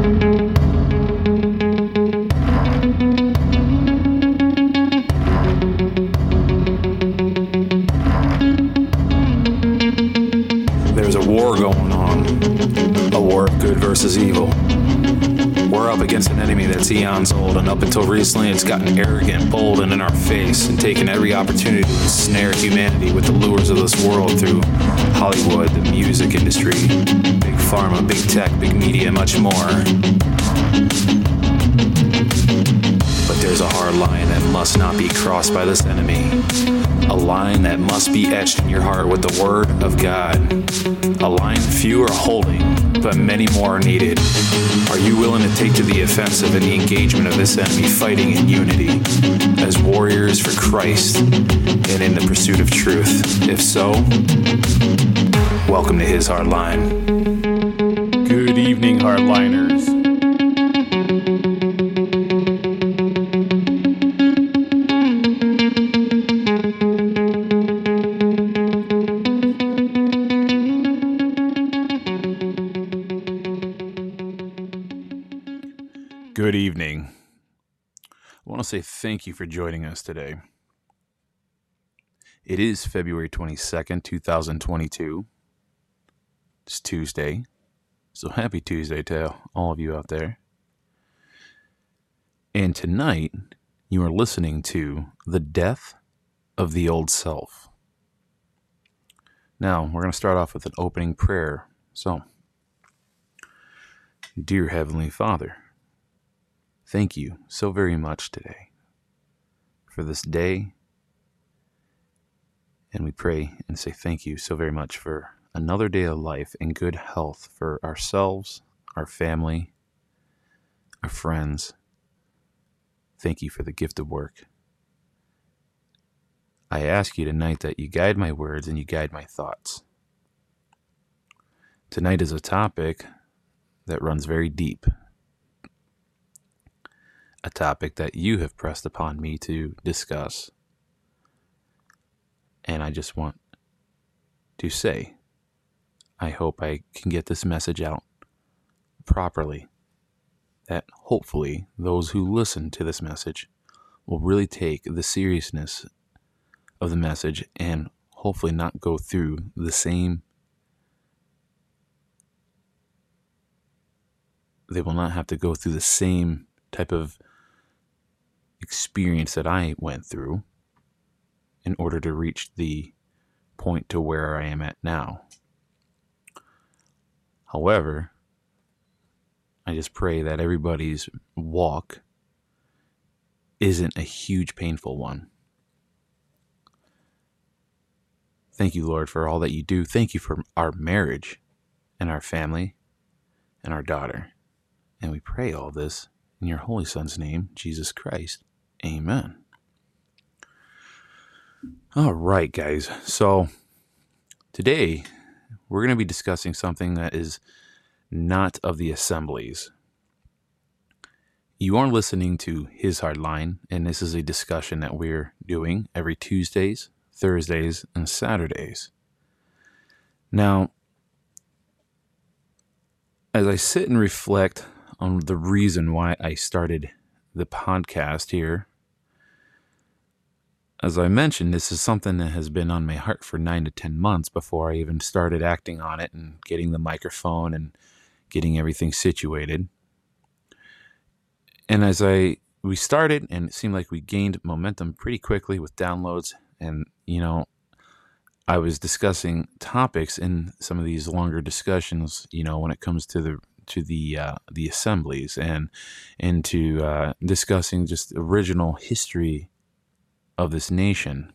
There's an eons old, and up until recently, it's gotten arrogant, bold, and in our face, and taken every opportunity to ensnare humanity with the lures of this world through Hollywood, the music industry, big pharma, big tech, big media, much more. There's a hard line that must not be crossed by this enemy. A line that must be etched in your heart with the Word of God. A line few are holding, but many more are needed. Are you willing to take to the offensive in the engagement of this enemy, fighting in unity as warriors for Christ and in the pursuit of truth? If so, welcome to His Hard Line. Good evening, hardliners. Say thank you for joining us today. It is February 22nd, 2022. It's Tuesday. So happy Tuesday to all of you out there. And tonight, you are listening to The Death of the Old Self. Now, we're going to start off with an opening prayer. So, Dear Heavenly Father, thank you so very much today for this day. And we pray and say thank you so very much for another day of life and good health for ourselves, our family, our friends. Thank you for the gift of work. I ask you tonight that you guide my words and you guide my thoughts. Tonight is a topic that runs very deep, a topic that you have pressed upon me to discuss. And I just want to say I hope I can get this message out properly. That hopefully those who listen to this message will really take the seriousness of the message and hopefully not go through the same. They will not have to go through the same type of experience that I went through in order to reach the point to where I am at now. However, I just pray that everybody's walk isn't a huge, painful one. Thank you, Lord, for all that you do. Thank you for our marriage and our family and our daughter. And we pray all this in your Holy Son's name, Jesus Christ. Amen. All right, guys. So today we're going to be discussing something that is not of the assemblies. You are listening to His Hard Line, and this is a discussion that we're doing every Tuesdays, Thursdays, and Saturdays. Now, as I sit and reflect on the reason why I started the podcast here as I mentioned, this is something that has been on my heart for nine to 10 months before I even started acting on it and getting the microphone and getting everything situated. And as I we started and it seemed like we gained momentum pretty quickly with downloads and you know I was discussing topics in some of these longer discussions, you know, when it comes to the to the uh, the assemblies and into uh, discussing just original history of this nation.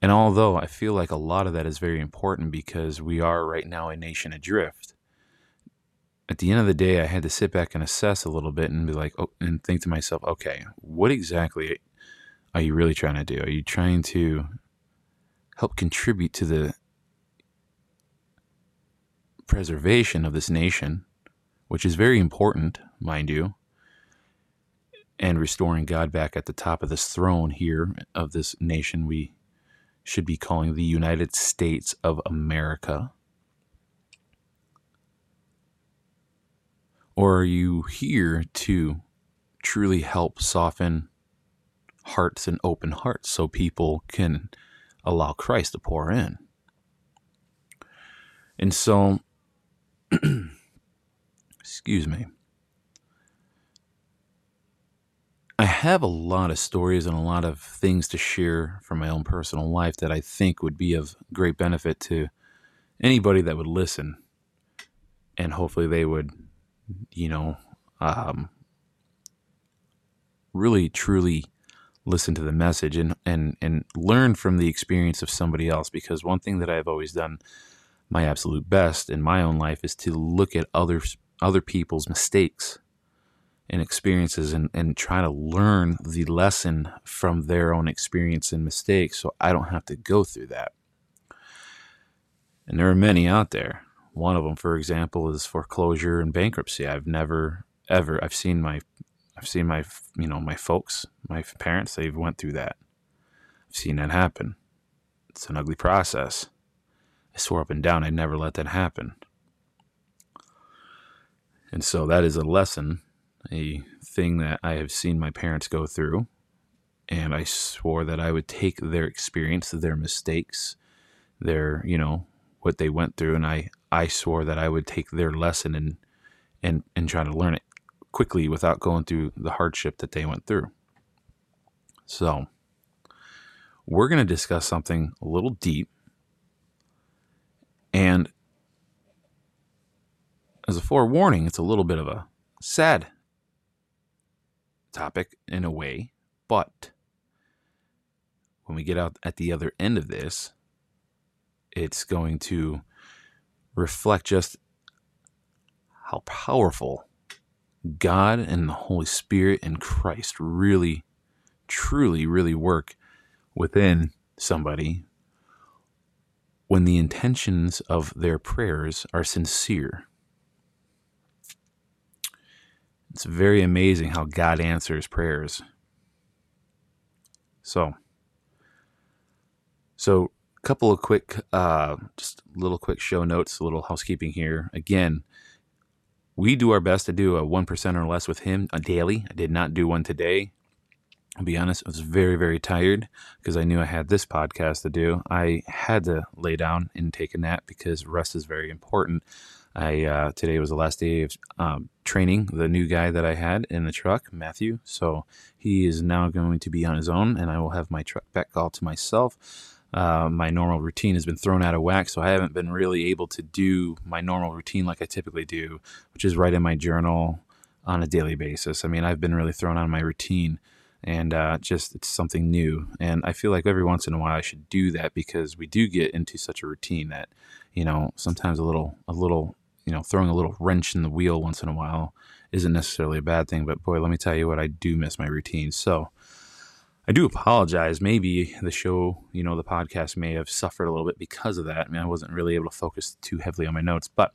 And although I feel like a lot of that is very important because we are right now a nation adrift, at the end of the day, I had to sit back and assess a little bit and be like, oh, and think to myself, okay, what exactly are you really trying to do? Are you trying to help contribute to the preservation of this nation, which is very important, mind you, and restoring God back at the top of this throne here of this nation we should be calling the United States of America? Or are you here to truly help soften hearts and open hearts so people can allow Christ to pour in? And so, excuse me. I have a lot of stories and a lot of things to share from my own personal life that I think would be of great benefit to anybody that would listen. And hopefully they would, you know, um, really truly listen to the message and, and, and learn from the experience of somebody else. Because one thing that I've always done my absolute best in my own life is to look at others, other people's mistakes and experiences and, and try to learn the lesson from their own experience and mistakes so I don't have to go through that. And there are many out there. One of them, for example, is foreclosure and bankruptcy. I've never ever I've seen my I've seen my you know my folks, my parents, they've went through that. I've seen that happen. It's an ugly process. I swore up and down I'd never let that happen. And so that is a lesson a thing that I have seen my parents go through. And I swore that I would take their experience, their mistakes, their, you know, what they went through. And I, I swore that I would take their lesson and, and, and try to learn it quickly without going through the hardship that they went through. So, we're going to discuss something a little deep. And as a forewarning, it's a little bit of a sad topic in a way, but when we get out at the other end of this, it's going to reflect just how powerful God and the Holy Spirit and Christ really, truly, really work within somebody when the intentions of their prayers are sincere. It's very amazing how God answers prayers. So, so a couple of quick, uh, just little quick show notes, a little housekeeping here. Again, we do our best to do a one percent or less with him daily. I did not do one today. I'll be honest, I was very, very tired because I knew I had this podcast to do. I had to lay down and take a nap because rest is very important. I uh, today was the last day of um, training the new guy that I had in the truck, Matthew. So he is now going to be on his own, and I will have my truck back all to myself. Uh, my normal routine has been thrown out of whack, so I haven't been really able to do my normal routine like I typically do, which is write in my journal on a daily basis. I mean, I've been really thrown out of my routine and uh, just it's something new. And I feel like every once in a while I should do that because we do get into such a routine that you know sometimes a little a little you know, throwing a little wrench in the wheel once in a while isn't necessarily a bad thing. But boy, let me tell you what, I do miss my routine. So I do apologize. Maybe the show, you know, the podcast may have suffered a little bit because of that. I mean, I wasn't really able to focus too heavily on my notes, but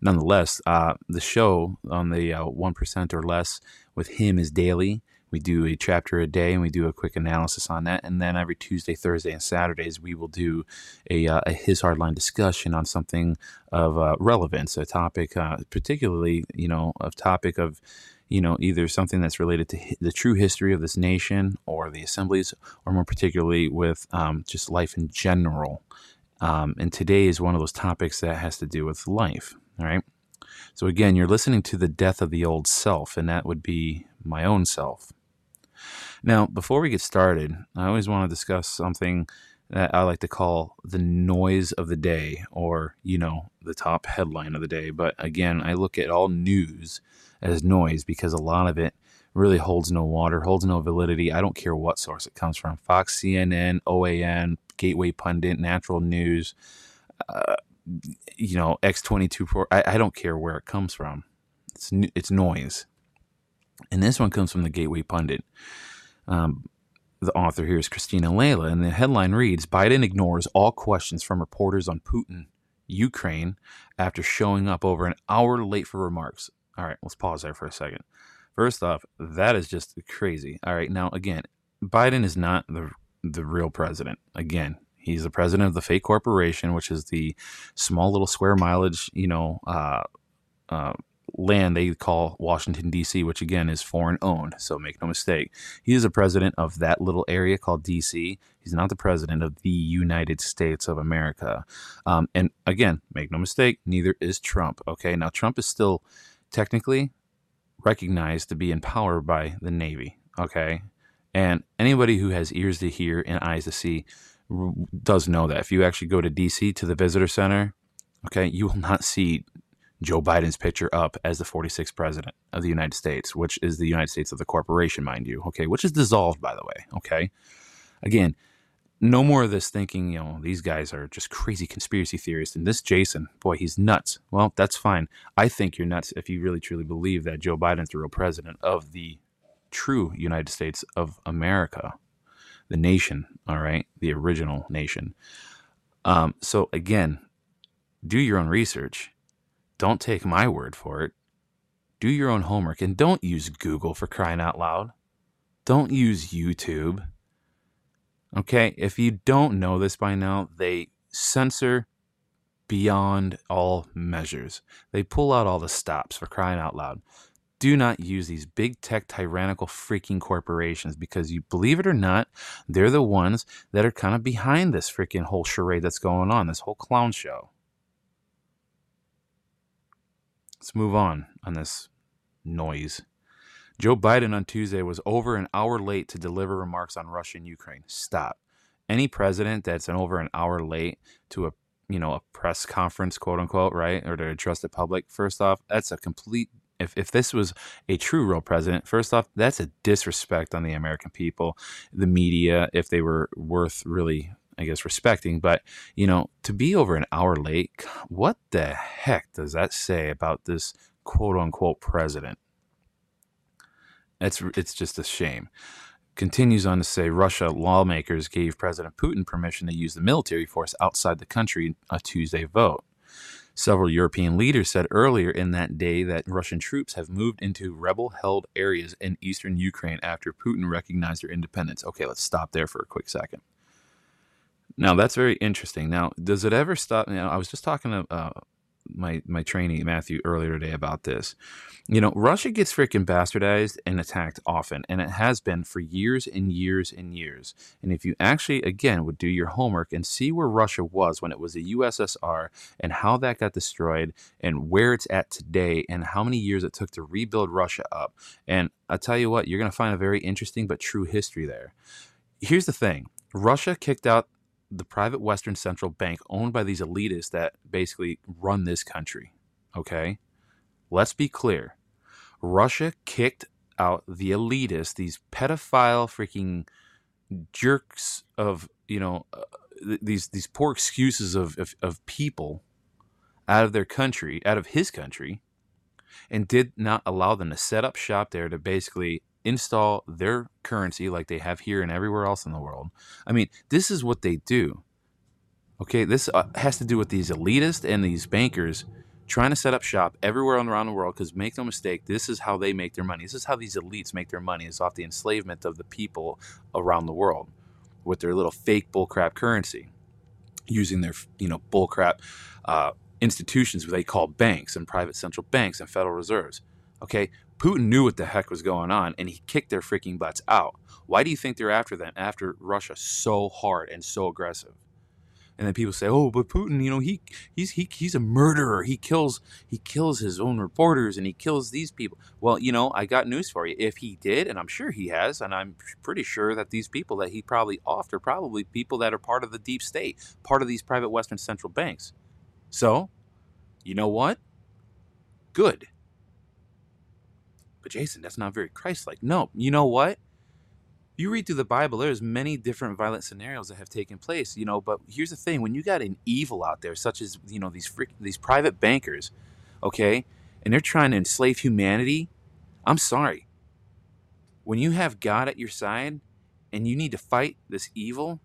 nonetheless, uh, the show on the uh, one or less with him is daily. We do a chapter a day and we do a quick analysis on that. And then every Tuesday, Thursday, and Saturdays, we will do a, uh, a his hardline discussion on something of uh, relevance, a topic, uh, particularly, you know, a topic of, you know, either something that's related to the true history of this nation or the assemblies, or more particularly with um, just life in general. Um, and today is one of those topics that has to do with life. All right. So again, you're listening to the death of the old self, and that would be my own self. Now, before we get started, I always want to discuss something that I like to call the noise of the day, or, you know, the top headline of the day. But again, I look at all news as noise because a lot of it really holds no water, holds no validity. I don't care what source it comes from Fox, CNN, OAN, Gateway Pundit, Natural News, uh, you know, X22. I, I don't care where it comes from. It's, it's noise. And this one comes from the Gateway Pundit. Um, the author here is Cristina Laila, and the headline reads Biden ignores all questions from reporters on Putin, Ukraine, after showing up over an hour late for remarks. All right, let's pause there for a second. First off, that is just crazy. All right, now again, Biden is not the the real president. Again, he's the president of the fake corporation, which is the small little square mileage, you know, uh, uh, land they call Washington, D.C., which again is foreign owned. So make no mistake. He is a president of that little area called D.C. He's not the president of the United States of America. Um, and again, make no mistake, neither is Trump. Okay. Now, Trump is still technically recognized to be in power by the Navy. Okay. And anybody who has ears to hear and eyes to see does know that. If you actually go to DC to the visitor center, okay, you will not see Joe Biden's picture up as the 46th president of the United States, which is the United States of the corporation, mind you, okay, which is dissolved, by the way, okay. Again, no more of this thinking, you know, these guys are just crazy conspiracy theorists. And this Jason, boy, he's nuts. Well, that's fine. I think you're nuts if you really truly believe that Joe Biden's the real president of the true United States of America, the nation, all right, the original nation. Um, so again, do your own research. Don't take my word for it. Do your own homework and don't use Google for crying out loud. Don't use YouTube. Okay, if you don't know this by now, they censor beyond all measures. They pull out all the stops for crying out loud do not use these big tech tyrannical freaking corporations because you believe it or not, they're the ones that are kind of behind this freaking whole charade that's going on, this whole clown show. Let's move on on this noise. Joe Biden on Tuesday was over an hour late to deliver remarks on Russia and Ukraine. Stop. Any president that's an over an hour late to a you know a press conference, quote unquote, right, or to address the public, first off, that's a complete if, if this was a true real president, first off, that's a disrespect on the American people, the media, if they were worth really, I guess, respecting. But, you know, to be over an hour late, what the heck does that say about this quote unquote president? It's, it's just a shame. Continues on to say Russia lawmakers gave President Putin permission to use the military force outside the country a Tuesday vote. Several European leaders said earlier in that day that Russian troops have moved into rebel held areas in eastern Ukraine after Putin recognized their independence. Okay, let's stop there for a quick second. Now, that's very interesting. Now, does it ever stop? You know, I was just talking to uh, my my trainee Matthew earlier today about this. You know, Russia gets freaking bastardized and attacked often, and it has been for years and years and years. And if you actually, again, would do your homework and see where Russia was when it was a USSR and how that got destroyed and where it's at today and how many years it took to rebuild Russia up, and I tell you what, you're going to find a very interesting but true history there. Here's the thing Russia kicked out the private Western Central Bank owned by these elitists that basically run this country. Okay? Let's be clear. Russia kicked out the elitists, these pedophile freaking jerks of, you know, uh, these these poor excuses of, of, of people out of their country, out of his country, and did not allow them to set up shop there to basically install their currency like they have here and everywhere else in the world. I mean, this is what they do. Okay, this uh, has to do with these elitists and these bankers trying to set up shop everywhere around the world because make no mistake, this is how they make their money. This is how these elites make their money is off the enslavement of the people around the world with their little fake bullcrap currency using their, you know, bullcrap uh, institutions they call banks and private central banks and federal reserves. Okay, Putin knew what the heck was going on and he kicked their freaking butts out. Why do you think they're after them, after Russia so hard and so aggressive? And then people say, "Oh, but Putin, you know, he he's he, he's a murderer. He kills he kills his own reporters and he kills these people." Well, you know, I got news for you. If he did, and I'm sure he has, and I'm pretty sure that these people that he probably offed are probably people that are part of the deep state, part of these private Western central banks. So, you know what? Good but Jason, that's not very Christ-like. No, you know what? You read through the Bible, there's many different violent scenarios that have taken place, you know, but here's the thing, when you got an evil out there such as, you know, these freak, these private bankers, okay? And they're trying to enslave humanity, I'm sorry. When you have God at your side and you need to fight this evil,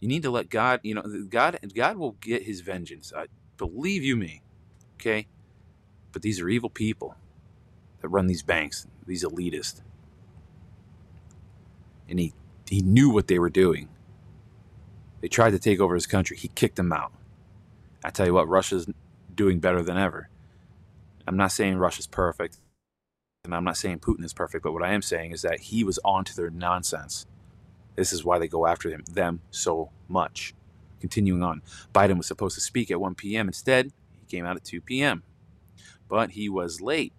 you need to let God, you know, God God will get his vengeance. I believe you me. Okay? But these are evil people that run these banks, these elitists. And he, he knew what they were doing. They tried to take over his country. He kicked them out. I tell you what, Russia's doing better than ever. I'm not saying Russia's perfect, and I'm not saying Putin is perfect, but what I am saying is that he was on to their nonsense. This is why they go after them, them so much. Continuing on, Biden was supposed to speak at 1 p.m. Instead, he came out at 2 p.m. But he was late.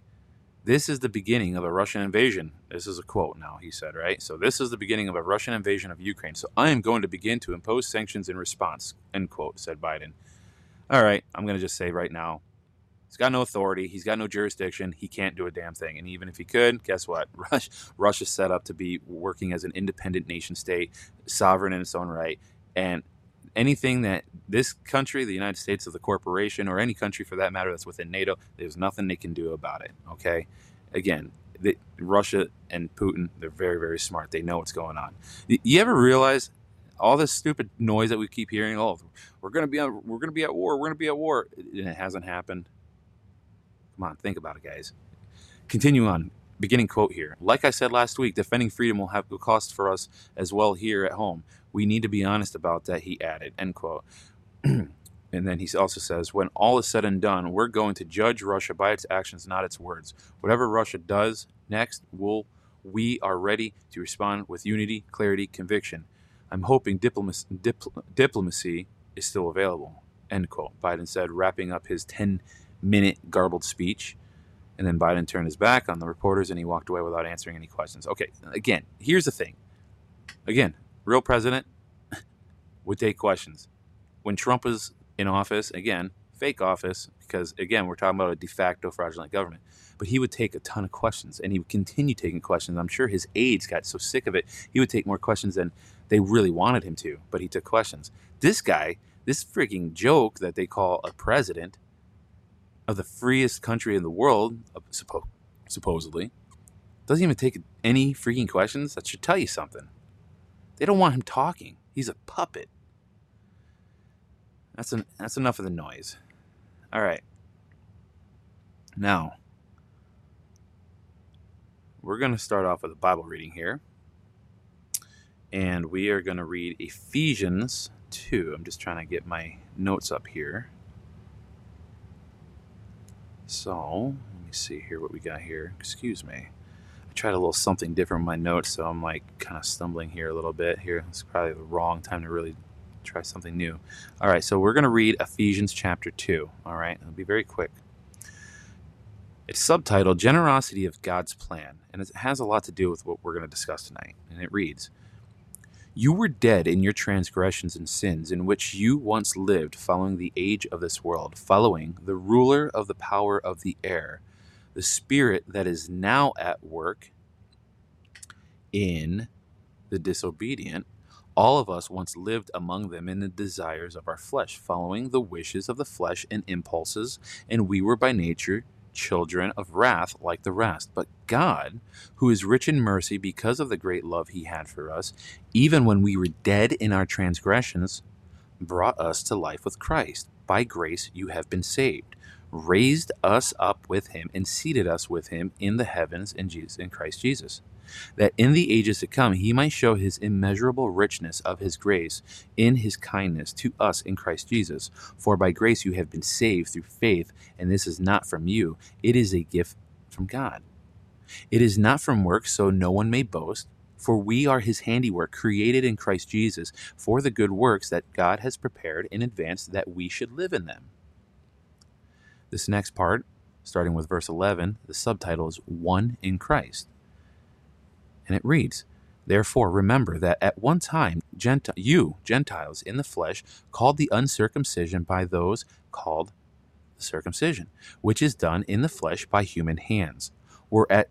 This is the beginning of a Russian invasion. This is a quote now, he said, right? So, this is the beginning of a Russian invasion of Ukraine. So, I am going to begin to impose sanctions in response, end quote, said Biden. All right, I'm going to just say right now, he's got no authority. He's got no jurisdiction. He can't do a damn thing. And even if he could, guess what? Russia, Russia's set up to be working as an independent nation state, sovereign in its own right. And anything that this country, the United States, of the corporation, or any country for that matter that's within NATO, there's nothing they can do about it. Okay, again, the, Russia and Putin, they're very, very smart. They know what's going on. You ever realize all this stupid noise that we keep hearing? Oh, we're gonna be on, we're gonna be at war. We're gonna be at war, and it hasn't happened. Come on, think about it, guys. Continue on. Beginning quote here. Like I said last week, defending freedom will have a cost for us as well here at home. We need to be honest about that, he added. End quote. and then he also says, when all is said and done, we're going to judge Russia by its actions, not its words. Whatever Russia does next, we'll, we are ready to respond with unity, clarity, conviction. I'm hoping diplomacy, dipl- diplomacy is still available. End quote. Biden said, wrapping up his 10 minute garbled speech. And then Biden turned his back on the reporters and he walked away without answering any questions. Okay, again, here's the thing. Again, real president would take questions. When Trump was in office, again, fake office, because again, we're talking about a de facto fraudulent government, but he would take a ton of questions and he would continue taking questions. I'm sure his aides got so sick of it, he would take more questions than they really wanted him to, but he took questions. This guy, this freaking joke that they call a president of the freest country in the world, uh, supposedly, doesn't even take any freaking questions. That should tell you something. They don't want him talking. He's a puppet. That's an, that's enough of the noise. All right. Now, we're going to start off with a Bible reading here. And we are going to read Ephesians 2. I'm just trying to get my notes up here. So, let me see here what we got here. Excuse me tried a little something different in my notes, so I'm like kind of stumbling here a little bit. Here, it's probably the wrong time to really try something new. All right, so we're going to read Ephesians chapter 2. All right, it'll be very quick. It's subtitled Generosity of God's Plan, and it has a lot to do with what we're going to discuss tonight. And it reads You were dead in your transgressions and sins, in which you once lived, following the age of this world, following the ruler of the power of the air the spirit that is now at work in the disobedient, all of us once lived among them in the desires of our flesh, following the wishes of the flesh and impulses, and we were by nature children of wrath like the rest. But God, who is rich in mercy because of the great love he had for us, even when we were dead in our transgressions, brought us to life with Christ. By grace you have been saved raised us up with him and seated us with him in the heavens in Jesus in Christ Jesus that in the ages to come he might show his immeasurable richness of his grace in his kindness to us in Christ Jesus. For by grace you have been saved through faith and this is not from you. It is a gift from God. It is not from works so no one may boast for we are his handiwork created in Christ Jesus for the good works that God has prepared in advance that we should live in them this next part, starting with verse 11, the subtitle is One in Christ. And it reads, Therefore, remember that at one time you, Gentiles, in the flesh, called the uncircumcision by those called the circumcision, which is done in the flesh by human hands, were at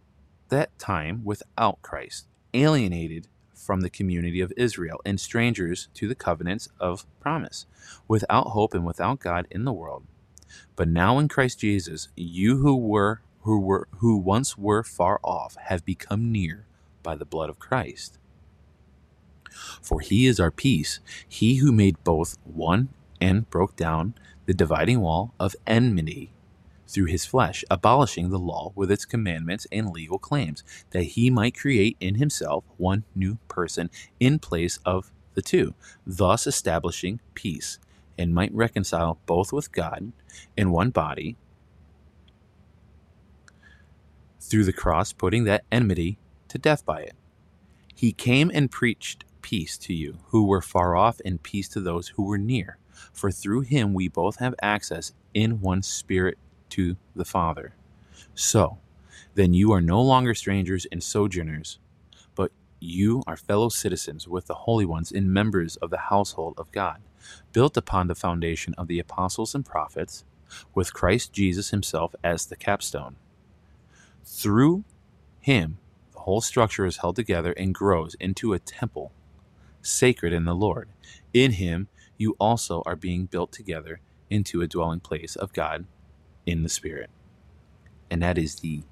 that time without Christ, alienated from the community of Israel, and strangers to the covenants of promise, without hope and without God in the world. But now in Christ Jesus, you who were who were who once were far off have become near by the blood of Christ. For he is our peace, he who made both one and broke down the dividing wall of enmity through his flesh, abolishing the law with its commandments and legal claims, that he might create in himself one new person in place of the two, thus establishing peace and might reconcile both with God in one body through the cross, putting that enmity to death by it. He came and preached peace to you who were far off, and peace to those who were near. For through him we both have access in one spirit to the Father. So, then you are no longer strangers and sojourners, but you are fellow citizens with the holy ones and members of the household of God, built upon the foundation of the apostles and prophets, with Christ Jesus himself as the capstone. Through him, the whole structure is held together and grows into a temple, sacred in the Lord. In him, you also are being built together into a dwelling place of God in the Spirit. And that is the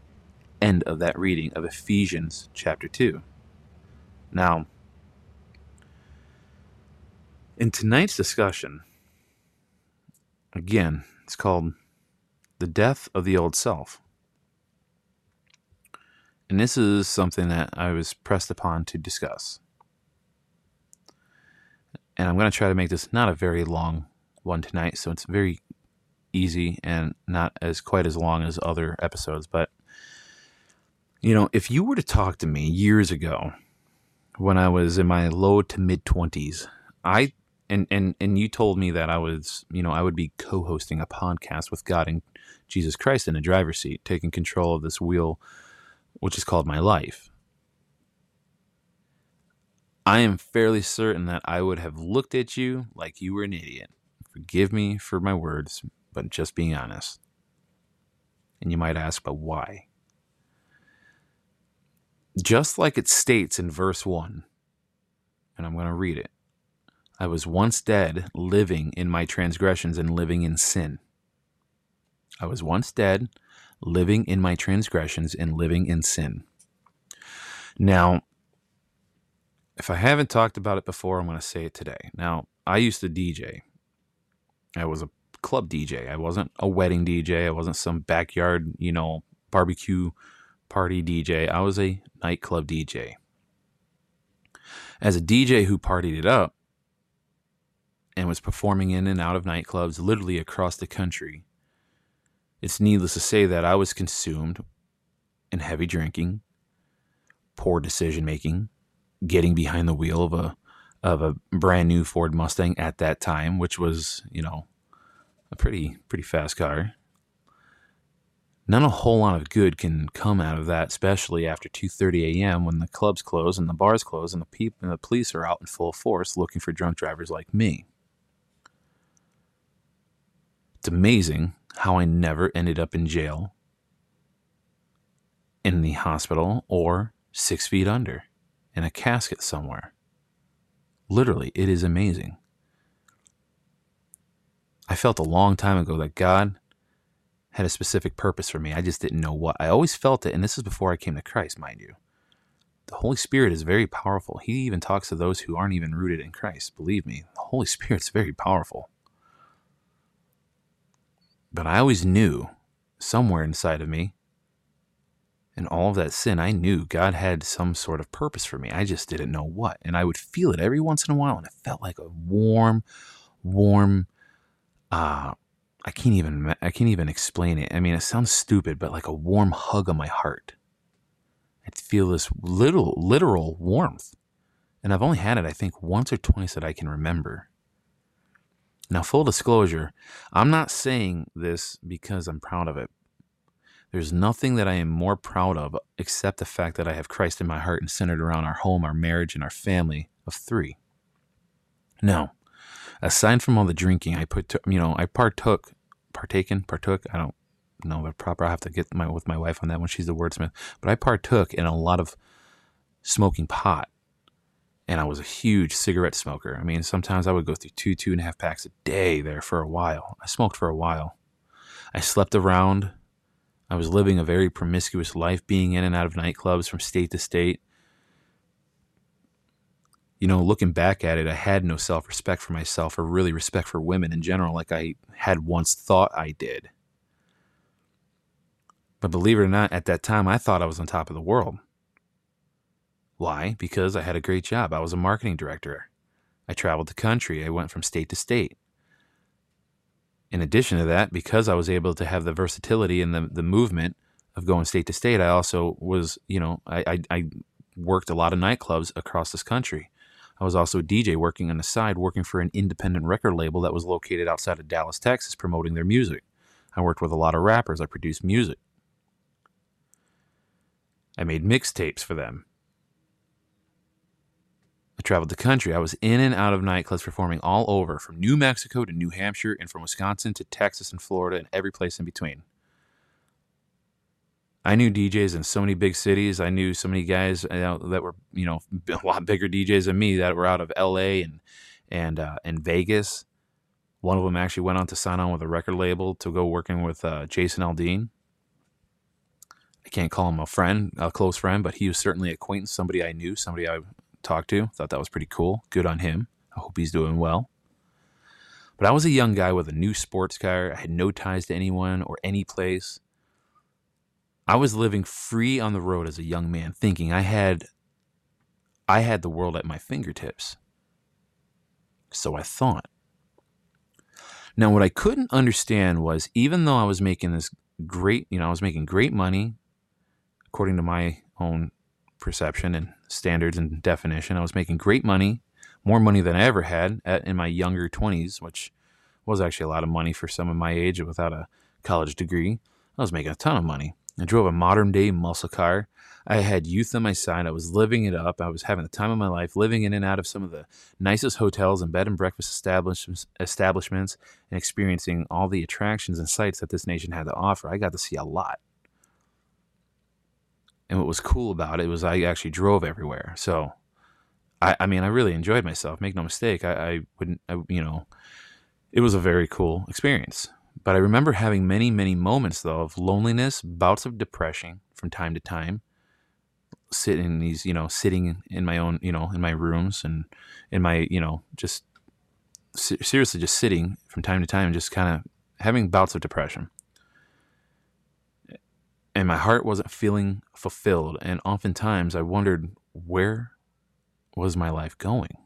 end of that reading of Ephesians chapter 2. Now, in tonight's discussion, again, it's called The Death of the Old Self. And this is something that I was pressed upon to discuss. And I'm going to try to make this not a very long one tonight, so it's very easy and not as quite as long as other episodes. But, you know, if you were to talk to me years ago when I was in my low to mid 20s, I and and and you told me that I was, you know, I would be co-hosting a podcast with God and Jesus Christ in the driver's seat, taking control of this wheel which is called my life. I am fairly certain that I would have looked at you like you were an idiot. Forgive me for my words, but just being honest. And you might ask, but why? Just like it states in verse 1, and I'm going to read it I was once dead, living in my transgressions and living in sin. I was once dead, living in my transgressions and living in sin. Now, if I haven't talked about it before, I'm going to say it today. Now, I used to DJ. I was a club DJ. I wasn't a wedding DJ. I wasn't some backyard, you know, barbecue party DJ. I was a nightclub DJ. As a DJ who partied it up and was performing in and out of nightclubs literally across the country, it's needless to say that I was consumed in heavy drinking, poor decision making, getting behind the wheel of a of a brand new Ford Mustang at that time, which was, you know, a pretty pretty fast car. Not a whole lot of good can come out of that, especially after 2:30 a.m. when the clubs close and the bars close and the people and the police are out in full force looking for drunk drivers like me. It's amazing how I never ended up in jail, in the hospital, or six feet under, in a casket somewhere. Literally, it is amazing. I felt a long time ago that God had a specific purpose for me. I just didn't know what. I always felt it, and this is before I came to Christ, mind you. The Holy Spirit is very powerful. He even talks to those who aren't even rooted in Christ. Believe me, the Holy Spirit's very powerful. But I always knew somewhere inside of me, in all of that sin, I knew God had some sort of purpose for me. I just didn't know what. And I would feel it every once in a while, and it felt like a warm, warm, uh, I can't even I can't even explain it. I mean, it sounds stupid, but like a warm hug on my heart. I'd feel this little literal warmth. And I've only had it I think once or twice that I can remember. Now, full disclosure, I'm not saying this because I'm proud of it. There's nothing that I am more proud of except the fact that I have Christ in my heart and centered around our home, our marriage, and our family of three. Now, aside from all the drinking, I put, you know, I partook, partaken, partook. I don't know the proper. I have to get my with my wife on that one. She's the wordsmith. But I partook in a lot of smoking pot, and I was a huge cigarette smoker. I mean, sometimes I would go through two, two and a half packs a day there for a while. I smoked for a while. I slept around. I was living a very promiscuous life, being in and out of nightclubs from state to state you know, looking back at it, I had no self respect for myself or really respect for women in general, like I had once thought I did. But believe it or not, at that time, I thought I was on top of the world. Why? Because I had a great job. I was a marketing director. I traveled the country. I went from state to state. In addition to that, because I was able to have the versatility and the, the movement of going state to state, I also was, you know, I, I, I worked a lot of nightclubs across this country. I was also a DJ working on the side, working for an independent record label that was located outside of Dallas, Texas, promoting their music. I worked with a lot of rappers. I produced music. I made mixtapes for them. I traveled the country. I was in and out of nightclubs performing all over, from New Mexico to New Hampshire, and from Wisconsin to Texas and Florida, and every place in between. I knew DJs in so many big cities. I knew so many guys that were, you know, a lot bigger DJs than me that were out of LA and and uh, and Vegas. One of them actually went on to sign on with a record label to go working with uh, Jason Aldean. I can't call him a friend, a close friend, but he was certainly an acquaintance, somebody I knew, somebody I talked to. Thought that was pretty cool. Good on him. I hope he's doing well. But I was a young guy with a new sports car. I had no ties to anyone or any place. I was living free on the road as a young man, thinking I had I had the world at my fingertips. So I thought. Now what I couldn't understand was even though I was making this great, you know, I was making great money according to my own perception and standards and definition, I was making great money, more money than I ever had at, in my younger 20s, which was actually a lot of money for someone my age without a college degree. I was making a ton of money. I drove a modern day muscle car. I had youth on my side. I was living it up. I was having the time of my life, living in and out of some of the nicest hotels and bed and breakfast establishments, establishments and experiencing all the attractions and sights that this nation had to offer. I got to see a lot. And what was cool about it was I actually drove everywhere. So, I, I mean, I really enjoyed myself. Make no mistake. I, I wouldn't, I, you know, it was a very cool experience. But I remember having many, many moments though of loneliness, bouts of depression from time to time. Sitting in these, you know, sitting in my own, you know, in my rooms and in my, you know, just seriously just sitting from time to time and just kind of having bouts of depression. And my heart wasn't feeling fulfilled. And oftentimes I wondered where was my life going?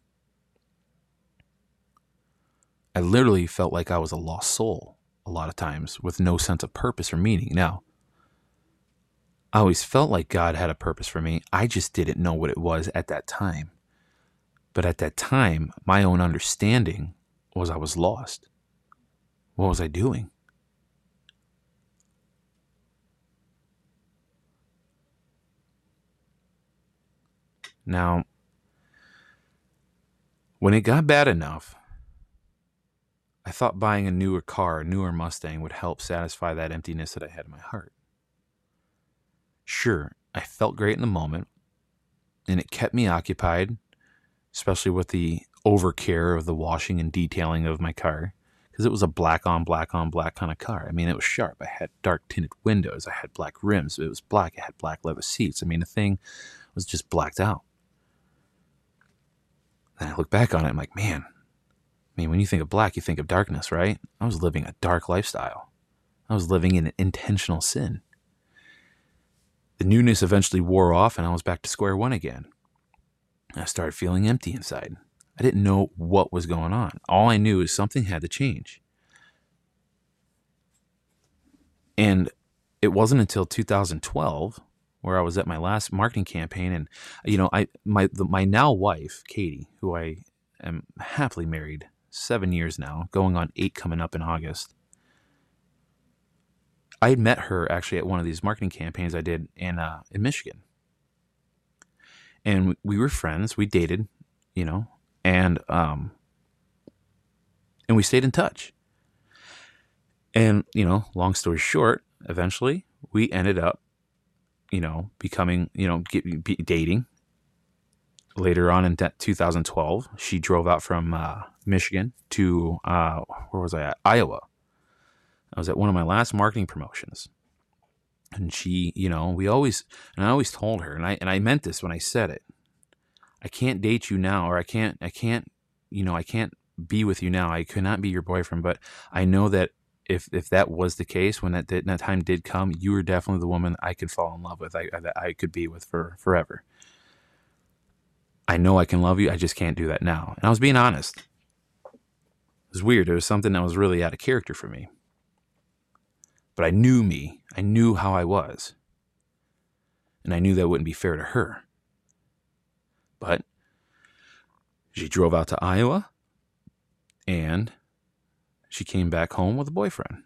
I literally felt like I was a lost soul a lot of times with no sense of purpose or meaning. Now, I always felt like God had a purpose for me. I just didn't know what it was at that time. But at that time, my own understanding was I was lost. What was I doing? Now, when it got bad enough I thought buying a newer car, a newer Mustang, would help satisfy that emptiness that I had in my heart. Sure, I felt great in the moment, and it kept me occupied, especially with the overcare of the washing and detailing of my car, because it was a black on black on black kind of car. I mean, it was sharp. I had dark tinted windows, I had black rims, it was black, I had black leather seats. I mean, the thing was just blacked out. And I look back on it, I'm like, man, I mean, when you think of black, you think of darkness, right? I was living a dark lifestyle. I was living in an intentional sin. The newness eventually wore off, and I was back to square one again. I started feeling empty inside. I didn't know what was going on. All I knew is something had to change. And it wasn't until 2012 where I was at my last marketing campaign, and you know, I my the, my now wife Katie, who I am happily married seven years now, going on eight coming up in August. I had met her actually at one of these marketing campaigns I did in uh, in Michigan, and we were friends. We dated, you know, and um, and we stayed in touch. And you know, long story short, eventually we ended up, you know, becoming, you know, get, be, dating. Later on in 2012, she drove out from uh, Michigan to uh, where was I at? Iowa. I was at one of my last marketing promotions. And she, you know, we always and I always told her, and I and I meant this when I said it. I can't date you now, or I can't I can't, you know, I can't be with you now. I could not be your boyfriend, but I know that if if that was the case when that that time did come, you were definitely the woman I could fall in love with. I that I could be with for forever. I know I can love you. I just can't do that now. And I was being honest It was weird. It was something that was really out of character for me. But I knew me. I knew how I was. And I knew that wouldn't be fair to her. But she drove out to Iowa and she came back home with a boyfriend.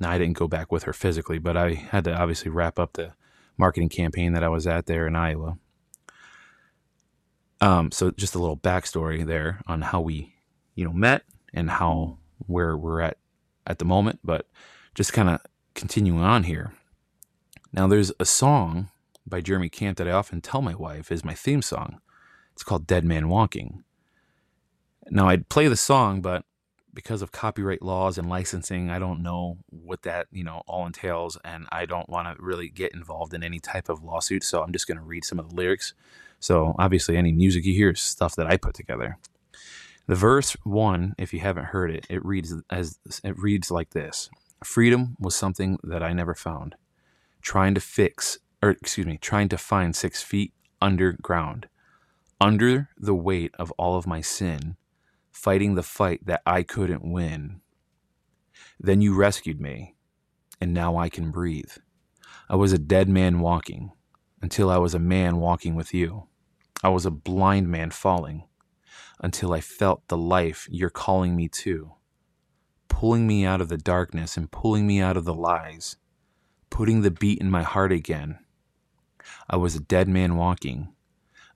Now, I didn't go back with her physically, but I had to obviously wrap up the marketing campaign that I was at there in Iowa. Um, so just a little backstory there on how we, you know, met and how where we're at at the moment, but just kind of continuing on here. Now, there's a song by Jeremy Camp that I often tell my wife is my theme song. It's called Dead Man Walking. Now, I'd play the song, but because of copyright laws and licensing, I don't know what that, you know, all entails and I don't want to really get involved in any type of lawsuit, so I'm just going to read some of the lyrics. So, obviously any music you hear is stuff that I put together. The verse 1, if you haven't heard it, it reads as it reads like this. Freedom was something that I never found. Trying to fix or excuse me, trying to find 6 feet underground. Under the weight of all of my sin, fighting the fight that I couldn't win. Then you rescued me, and now I can breathe. I was a dead man walking until I was a man walking with you. I was a blind man falling until I felt the life you're calling me to, pulling me out of the darkness and pulling me out of the lies, putting the beat in my heart again. I was a dead man walking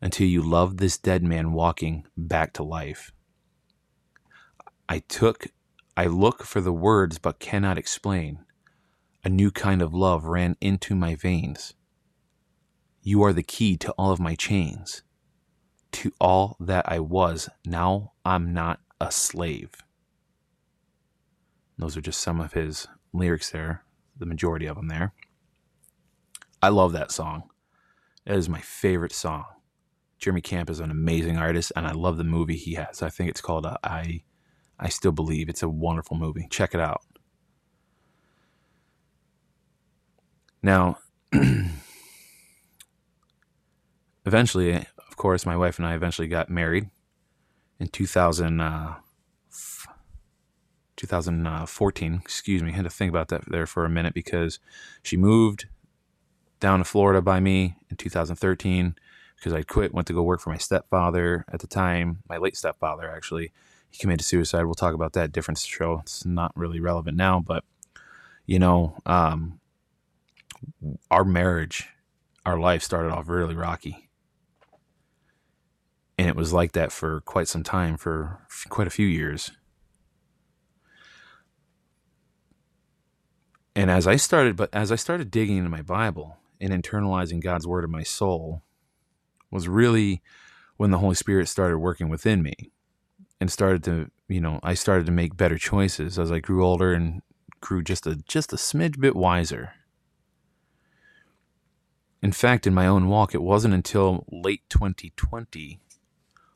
until you loved this dead man walking back to life. I took, I look for the words but cannot explain. A new kind of love ran into my veins. You are the key to all of my chains, to all that I was. Now I'm not a slave. Those are just some of his lyrics there, the majority of them there. I love that song. It is my favorite song. Jeremy Camp is an amazing artist, and I love the movie he has. I think it's called uh, I I still believe it's a wonderful movie. Check it out. Now, eventually, of course, my wife and I eventually got married in 2000, uh, 2014. Excuse me, I had to think about that there for a minute because she moved down to Florida by me in 2013 because I quit, went to go work for my stepfather at the time, my late stepfather actually, he committed suicide. We'll talk about that different show. It's not really relevant now, but you know, um, our marriage, our life started off really rocky. And it was like that for quite some time, for quite a few years. And as I started, but as I started digging into my Bible and internalizing God's word in my soul, was really when the Holy Spirit started working within me and started to you know I started to make better choices as I grew older and grew just a just a smidge bit wiser. In fact, in my own walk, it wasn't until late 2020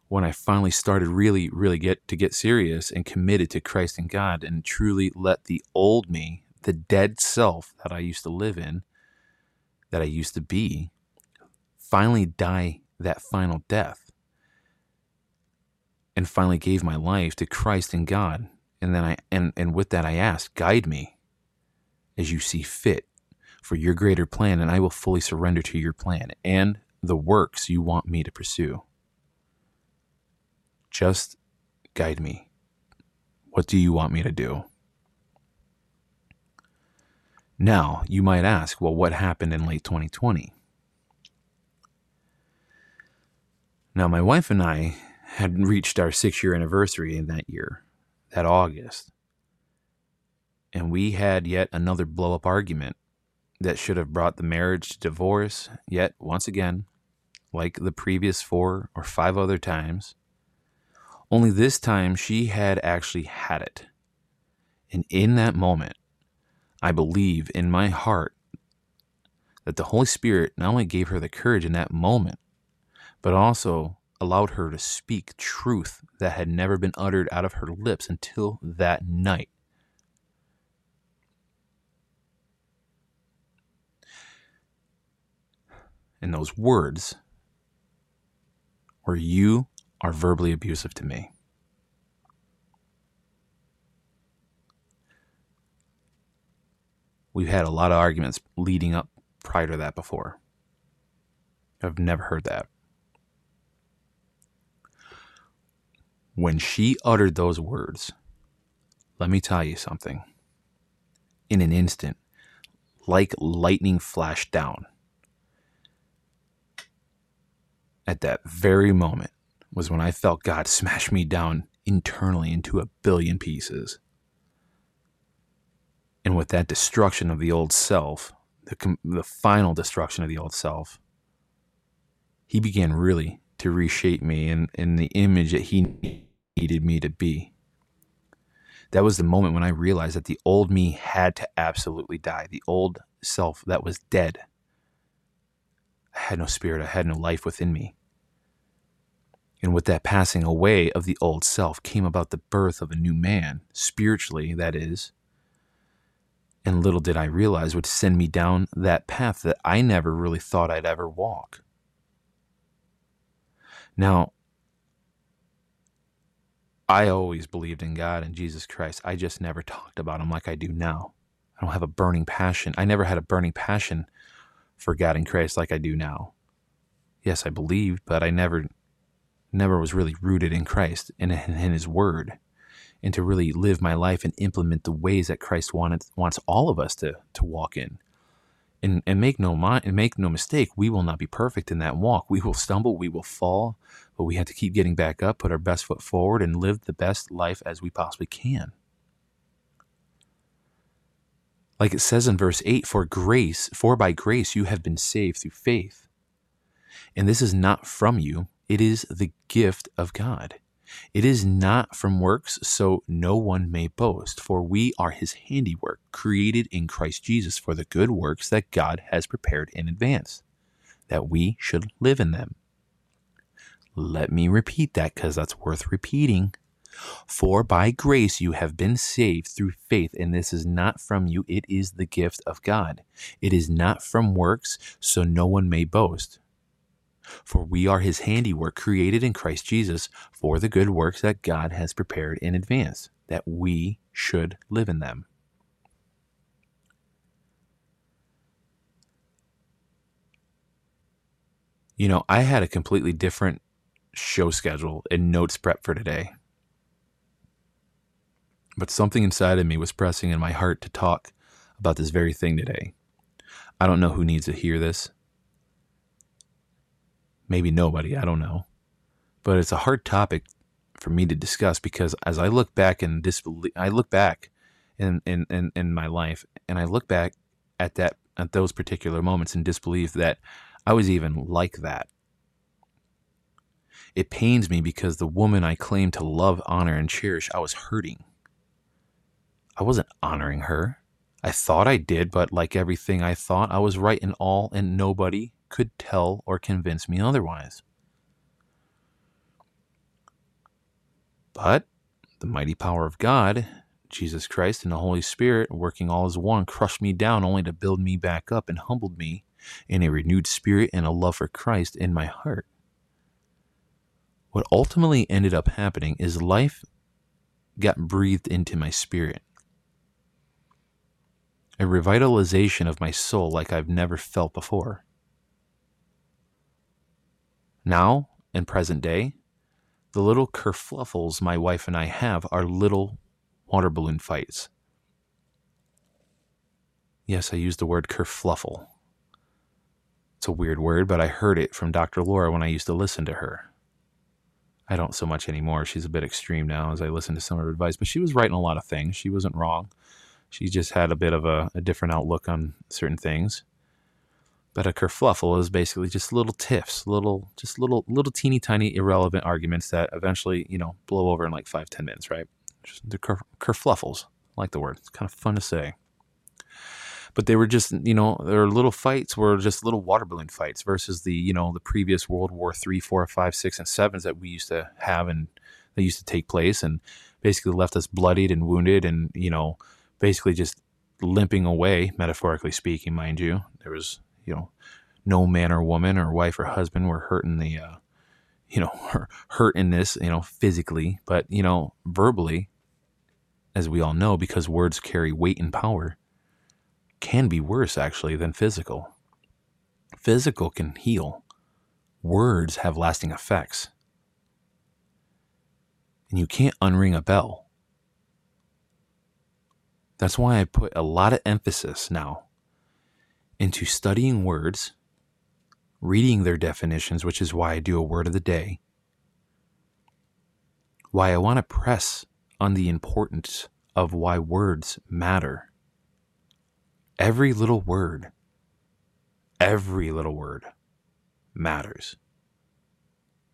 when I finally started really, really get to get serious and committed to Christ and God and truly let the old me, the dead self that I used to live in, that I used to be, finally die that final death and finally gave my life to Christ and God. And then I and, and with that I asked, guide me as you see fit for your greater plan, and I will fully surrender to your plan and the works you want me to pursue. Just guide me. What do you want me to do? Now, you might ask, well, what happened in late 2020? Now, my wife and I had reached our six year anniversary in that year, that August. And we had yet another blow up argument that should have brought the marriage to divorce, yet once again, like the previous four or five other times. Only this time she had actually had it. And in that moment, I believe in my heart that the Holy Spirit not only gave her the courage in that moment, but also allowed her to speak truth that had never been uttered out of her lips until that night. And those words were, You are verbally abusive to me. We've had a lot of arguments leading up prior to that before. I've never heard that. When she uttered those words, let me tell you something. In an instant, like lightning flashed down. At that very moment was when I felt God smash me down internally into a billion pieces. And with that destruction of the old self, the, the final destruction of the old self, he began really to reshape me in, in the image that he needed me to be. That was the moment when I realized that the old me had to absolutely die. The old self that was dead. I had no spirit, I had no life within me. And with that passing away of the old self came about the birth of a new man, spiritually, that is. And little did I realize would send me down that path that I never really thought I'd ever walk. Now, I always believed in God and Jesus Christ. I just never talked about him like I do now. I don't have a burning passion. I never had a burning passion for God and Christ like I do now. Yes, I believed, but I never never was really rooted in Christ and in, his word and to really live my life and implement the ways that Christ wanted wants all of us to to walk in. And and make no and make no mistake, we will not be perfect in that walk. We will stumble, we will fall, but we have to keep getting back up, put our best foot forward and live the best life as we possibly can. Like it says in verse 8, for grace, for by grace you have been saved through faith. And this is not from you, it is the gift of God. It is not from works, so no one may boast. For we are his handiwork, created in Christ Jesus for the good works that God has prepared in advance, that we should live in them. Let me repeat that because that's worth repeating. For by grace you have been saved through faith, and this is not from you, it is the gift of God. It is not from works, so no one may boast. For we are his handiwork, created in Christ Jesus for the good works that God has prepared in advance, that we should live in them. You know, I had a completely different show schedule and notes prep for today. But something inside of me was pressing in my heart to talk about this very thing today. I don't know who needs to hear this, maybe nobody, I don't know. But it's a hard topic for me to discuss because as I look back and disbelief, I look back in, in, in, in my life and I look back at that at those particular moments and disbelief that I was even like that. It pains me because the woman I claim to love, honor, and cherish, I was hurting. I wasn't honoring her. I thought I did, but like everything I thought, I was right in all and nobody could tell or convince me otherwise. But the mighty power of God, Jesus Christ, and the Holy Spirit, working all as one, crushed me down only to build me back up and humbled me in a renewed spirit and a love for Christ in my heart. What ultimately ended up happening is life got breathed into my spirit. A revitalization of my soul like I've never felt before. Now, in present day, the little kerfluffles my wife and I have are little water balloon fights. Yes, I used the word kerfluffle. It's a weird word, but I heard it from Dr. Laura when I used to listen to her. I don't so much anymore. She's a bit extreme now as I listen to some of her advice, but she was right in a lot of things. She wasn't wrong. She just had a bit of a, a different outlook on certain things. But a kerfluffle is basically just little tiffs, little, just little, little teeny tiny irrelevant arguments that eventually, you know, blow over in like five, ten minutes, right? Just the ker, kerfluffles. I like the word. It's kind of fun to say. But they were just, you know, their little fights were just little water balloon fights versus the, you know, the previous World War three, four, five, six, and sevens that we used to have and that used to take place and basically left us bloodied and wounded and, you know, basically just limping away, metaphorically speaking, mind you. There was you know, no man or woman or wife or husband were hurting the, uh, you know, hurt in this, you know, physically, but, you know, verbally, as we all know, because words carry weight and power, can be worse actually than physical. Physical can heal, words have lasting effects. And you can't unring a bell. That's why I put a lot of emphasis now into studying words, reading their definitions, which is why I do a word of the day, why I want to press on the importance of why words matter. Every little word, every little word matters.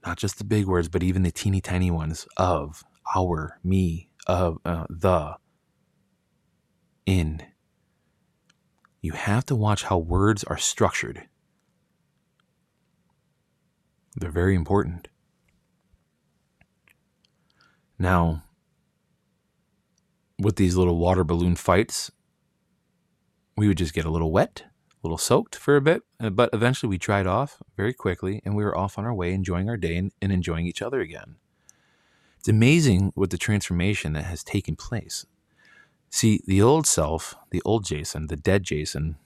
Not just the big words, but even the teeny tiny ones of, our, me, of, uh, the, in. You have to watch how words are structured. They're very important. Now, with these little water balloon fights, we would just get a little wet, a little soaked for a bit, uh, but eventually we dried off very quickly and we were off on our way, enjoying our day and, and enjoying each other again. It's amazing what the transformation that has taken place. See, the old self, the old Jason, the dead Jason,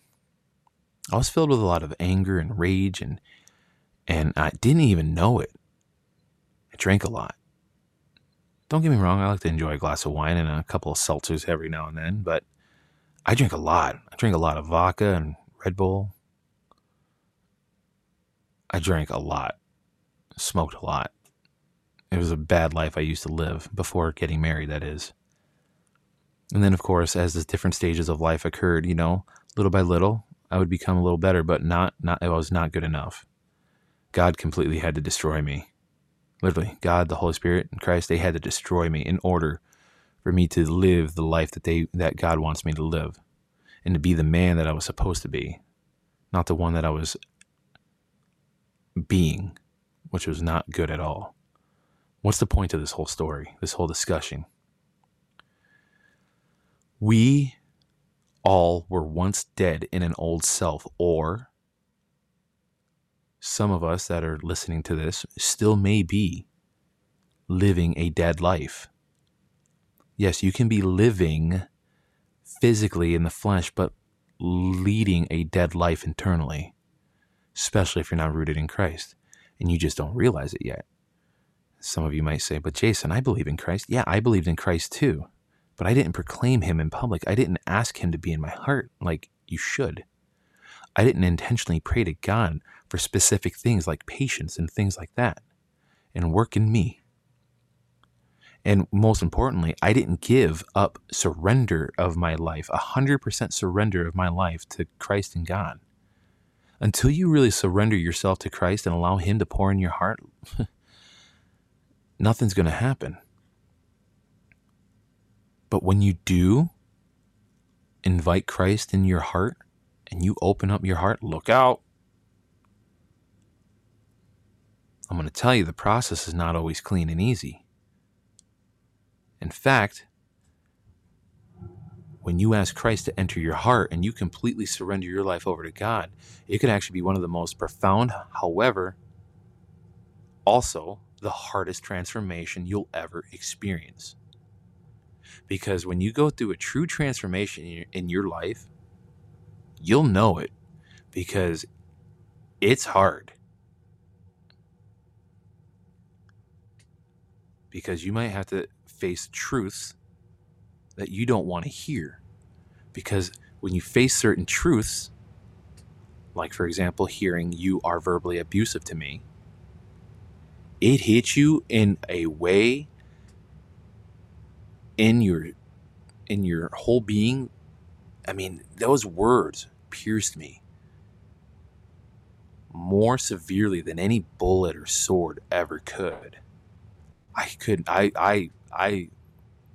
I was filled with a lot of anger and rage and and I didn't even know it. I drank a lot. Don't get me wrong, I like to enjoy a glass of wine and a couple of seltzers every now and then, but I drink a lot. I drink a lot of vodka and Red Bull. I drank a lot, smoked a lot. It was a bad life I used to live before getting married, that is. And then, of course, as the different stages of life occurred, you know, little by little, I would become a little better, but not, not, it was not good enough. God completely had to destroy me. Literally, God, the Holy Spirit, and Christ, they had to destroy me in order for me to live the life that they that God wants me to live and to be the man that I was supposed to be, not the one that I was being, which was not good at all. What's the point of this whole story, this whole discussion? We all were once dead in an old self, or some of us that are listening to this still may be living a dead life. Yes, you can be living physically in the flesh, but leading a dead life internally, especially if you're not rooted in Christ and you just don't realize it yet. Some of you might say, but Jason, I believe in Christ. Yeah, I believed in Christ too, but I didn't proclaim him in public. I didn't ask him to be in my heart like you should. I didn't intentionally pray to God for specific things like patience and things like that and work in me. And most importantly, I didn't give up surrender of my life, 100% surrender of my life to Christ and God. Until you really surrender yourself to Christ and allow Him to pour in your heart, nothing's going to happen. But when you do invite Christ in your heart and you open up your heart, look out. I'm going to tell you the process is not always clean and easy. In fact, when you ask Christ to enter your heart and you completely surrender your life over to God, it could actually be one of the most profound, however, also the hardest transformation you'll ever experience. Because when you go through a true transformation in your, in your life, you'll know it because it's hard. because you might have to face truths that you don't want to hear. Because when you face certain truths, like for example, hearing you are verbally abusive to me, it hits you in a way in your in your whole being. I mean, those words pierced me more severely than any bullet or sword ever could. I couldn't. I I I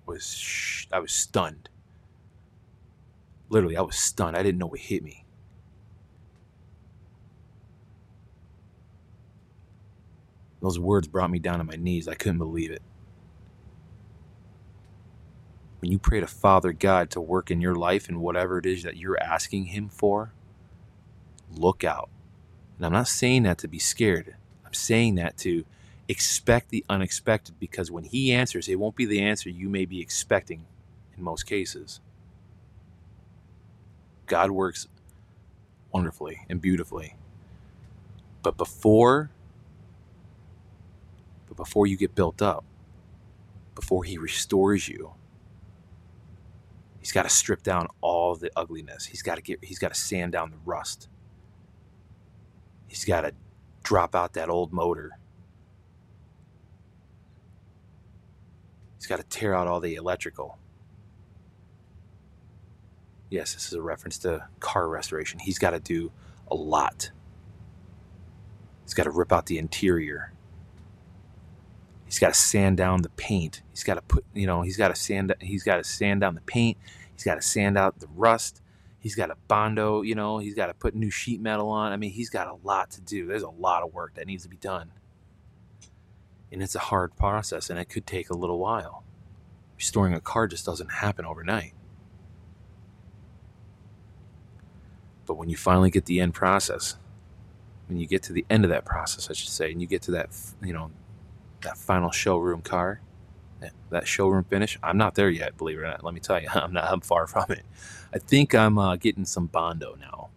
was sh- I was stunned. Literally, I was stunned. I didn't know what hit me. Those words brought me down to my knees. I couldn't believe it. When you pray to Father God to work in your life and whatever it is that you're asking Him for, look out. And I'm not saying that to be scared. I'm saying that to expect the unexpected because when he answers, it won't be the answer you may be expecting in most cases. God works wonderfully and beautifully. But before but before you get built up, before he restores you, he's got to strip down all the ugliness. He's got to get he's got to sand down the rust. He's got to drop out that old motor. He's got to tear out all the electrical. Yes, this is a reference to car restoration. He's got to do a lot. He's got to rip out the interior. He's got to sand down the paint. He's got to put, you know, he's got to sand he's got to sand down the paint. He's got to sand out the rust. He's got to bondo, you know, he's got to put new sheet metal on. I mean, he's got a lot to do. There's a lot of work that needs to be done. And it's a hard process and it could take a little while. Restoring a car just doesn't happen overnight. But when you finally get the end process, when you get to the end of that process, I should say, and you get to that, you know, that final showroom car, that showroom finish, I'm not there yet, believe it or not. Let me tell you, I'm not. I'm far from it. I think I'm uh, getting some bondo now.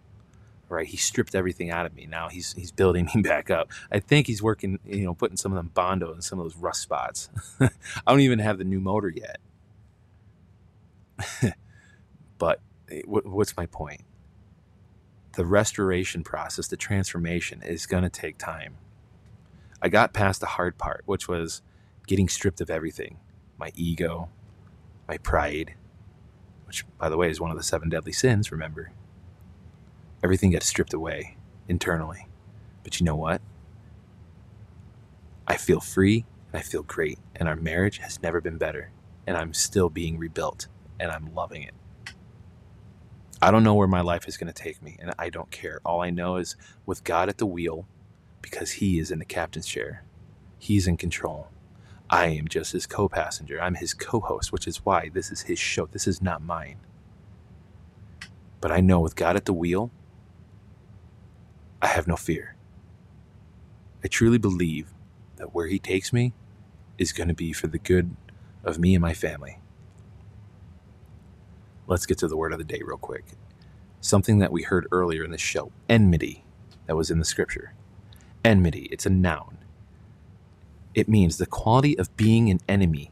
Right, he stripped everything out of me. Now he's he's building me back up. I think he's working, you know, putting some of them bondo in some of those rust spots. I don't even have the new motor yet. but eh, what's my point? the restoration process, the transformation is going to take time. I got past the hard part, which was getting stripped of everything my ego, my pride, which, by the way, is one of the seven deadly sins, remember? Everything gets stripped away internally. But you know what? I feel free and I feel great, and our marriage has never been better, and I'm still being rebuilt, and I'm loving it. I don't know where my life is going to take me, and I don't care. All I know is with God at the wheel, because He is in the captain's chair, He's in control. I am just his co passenger. I'm his co host, which is why this is his show. This is not mine. But I know with God at the wheel, I have no fear. I truly believe that where He takes me is going to be for the good of me and my family let's get to the word of the day real quick. Something that we heard earlier in the show enmity, that was in the scripture. Enmity, it's a noun. It means the quality of being an enemy,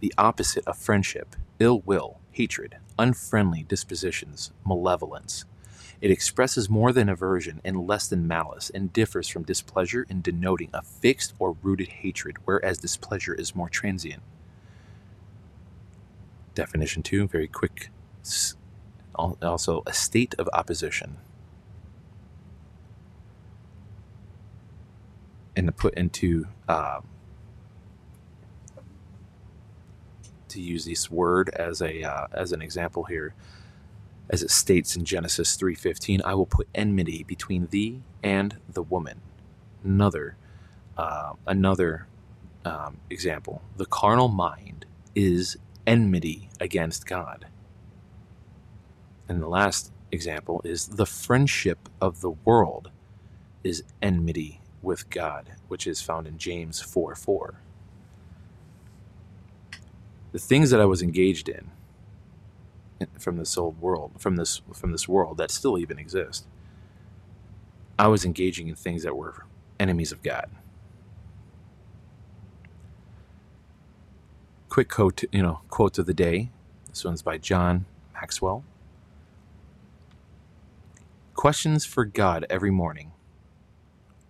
the opposite of friendship, ill will, hatred, unfriendly dispositions, malevolence. It expresses more than aversion and less than malice, and differs from displeasure in denoting a fixed or rooted hatred, whereas displeasure is more transient. Definition two, very quick also a state of opposition. And to put into uh, to use this word as a uh, as an example here, as it states in Genesis three fifteen, I will put enmity between thee and the woman. Another uh, another um, example: the carnal mind is enmity against God. And the last example is the friendship of the world is enmity with God, which is found in James 4 4. The things that I was engaged in from this old world, from this from this world that still even exist, I was engaging in things that were enemies of God. Quick quote, you know, quote of the day. This one's by John Maxwell. Questions for God every morning.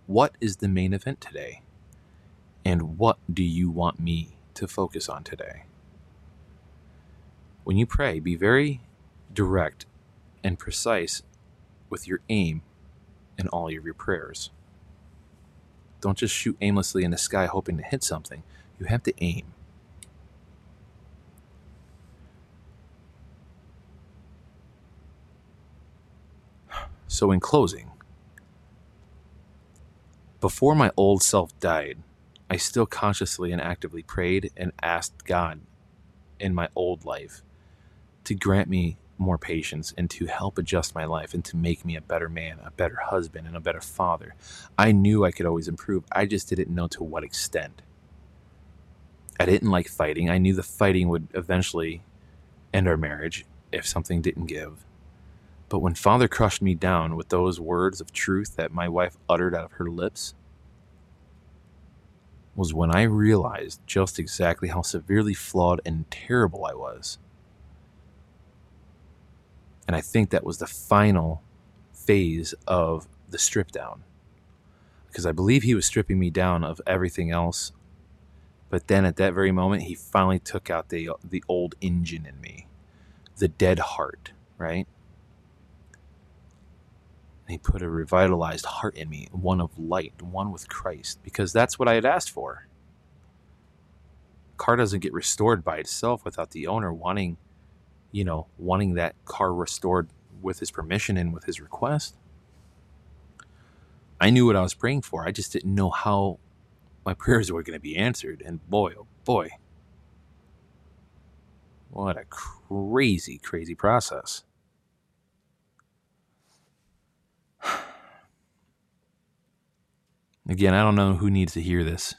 What is the main event today? And what do you want me to focus on today? When you pray, be very direct and precise with your aim in all of your prayers. Don't just shoot aimlessly in the sky hoping to hit something. You have to aim. So, in closing, before my old self died, I still consciously and actively prayed and asked God in my old life to grant me more patience and to help adjust my life and to make me a better man, a better husband, and a better father. I knew I could always improve. I just didn't know to what extent. I didn't like fighting. I knew the fighting would eventually end our marriage if something didn't give. But when Father crushed me down with those words of truth that my wife uttered out of her lips, was when I realized just exactly how severely flawed and terrible I was. And I think that was the final phase of the strip down. Because I believe he was stripping me down of everything else. But then at that very moment, he finally took out the, the old engine in me, the dead heart, right? He put a revitalized heart in me, one of light, one with Christ, because that's what I had asked for. Car doesn't get restored by itself without the owner wanting, you know, wanting that car restored with his permission and with his request. I knew what I was praying for. I just didn't know how my prayers were going to be answered. And boy, oh boy, what a crazy, crazy process. Again, I don't know who needs to hear this.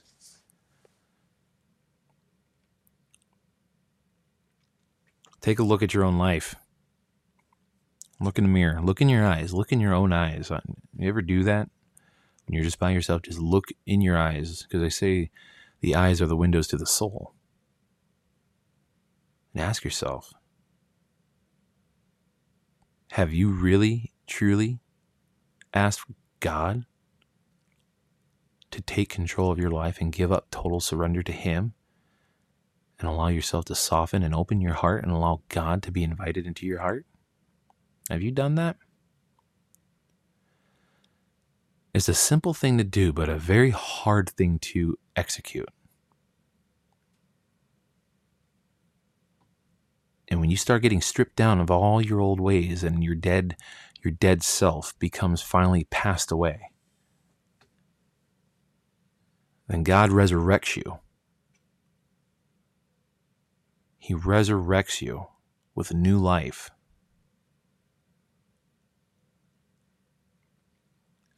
Take a look at your own life. Look in the mirror. Look in your eyes. Look in your own eyes. Uh, you ever do that? When you're just by yourself, just look in your eyes. Because I say the eyes are the windows to the soul. And ask yourself Have you really, truly asked God to take control of your life and give up total surrender to Him and allow yourself to soften and open your heart and allow God to be invited into your heart? Have you done that? It's a simple thing to do, but a very hard thing to execute. And when you start getting stripped down of all your old ways and your dead your dead self becomes finally passed away, then God resurrects you. He resurrects you with a new life.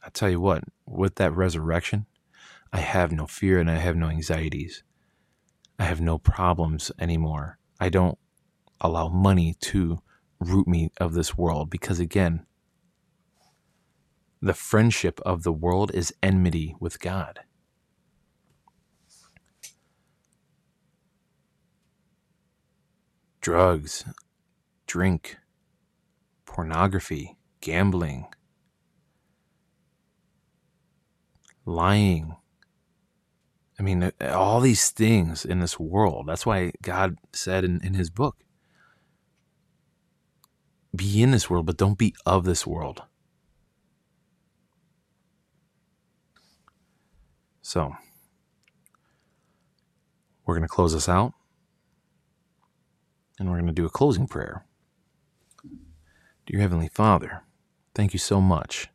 I tell you what, with that resurrection, I have no fear and I have no anxieties. I have no problems anymore. I don't allow money to root me of this world because, again, the friendship of the world is enmity with God. Drugs, drink, pornography, gambling, lying. I mean, uh, all these things in this world. That's why God said in, in his book be in this world, but don't be of this world. So, we're going to close this out and we're going to do a closing prayer. Dear Heavenly Father, thank you so much.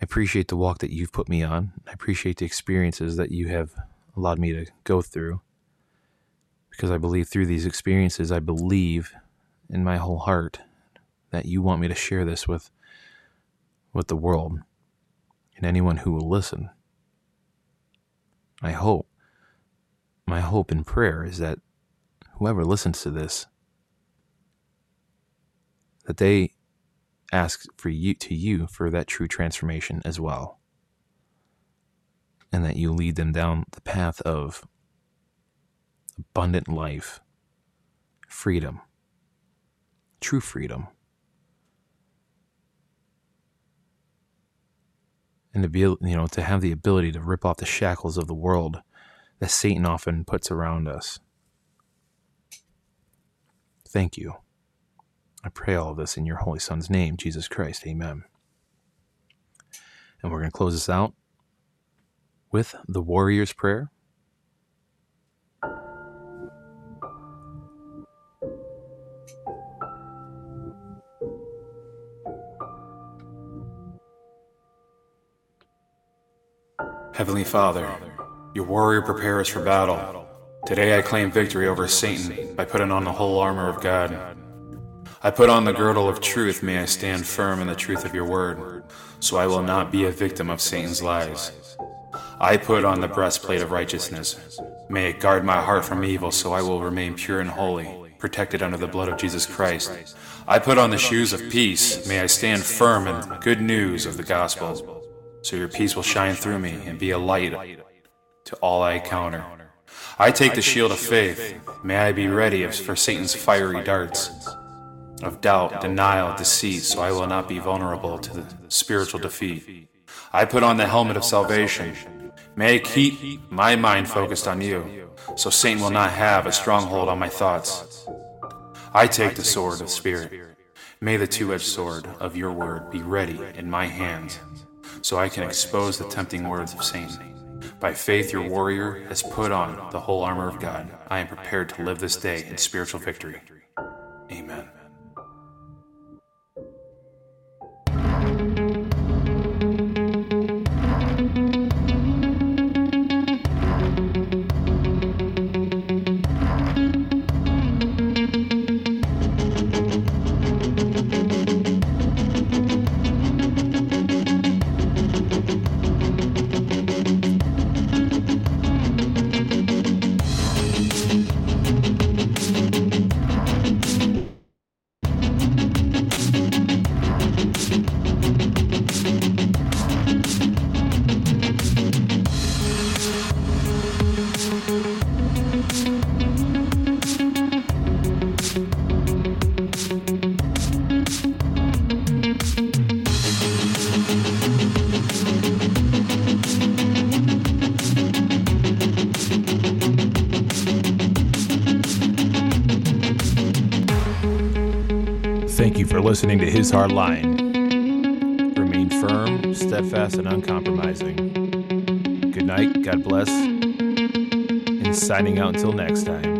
I appreciate the walk that you've put me on. I appreciate the experiences that you have allowed me to go through. Because I believe through these experiences, I believe in my whole heart that you want me to share this with, with the world and anyone who will listen. I hope my hope and prayer is that whoever listens to this that they ask for you to you for that true transformation as well. And that you lead them down the path of abundant life freedom true freedom. And to be you know to have the ability to rip off the shackles of the world that Satan often puts around us. Thank you. I pray all of this in your Holy Son's name, Jesus Christ. Amen. And we're going to close this out with the Warrior's Prayer. Heavenly Father, your warrior prepares for battle. Today I claim victory over Satan by putting on the whole armor of God. I put on the girdle of truth, may I stand firm in the truth of your word, so I will not be a victim of Satan's lies. I put on the breastplate of righteousness. May it guard my heart from evil, so I will remain pure and holy protected under the blood of Jesus Christ. I put on the shoes of peace. May I stand firm in the good news of the gospel, so your peace will shine through me and be a light to all I encounter. I take the shield of faith. May I be ready for Satan's fiery darts of doubt, denial, deceit, so I will not be vulnerable to the spiritual defeat. I put on the helmet of salvation. May I keep my mind focused on you, so Satan will not have a stronghold on my thoughts. I take the sword of Spirit. May the two edged sword of your word be ready in my hands, so I can expose the tempting words of Satan. By faith, your warrior has put on the whole armor of God. I am prepared to live this day in spiritual victory. Amen. Listening to His Hard Line. Remain firm, steadfast, and uncompromising. Good night, God bless, and signing out until next time.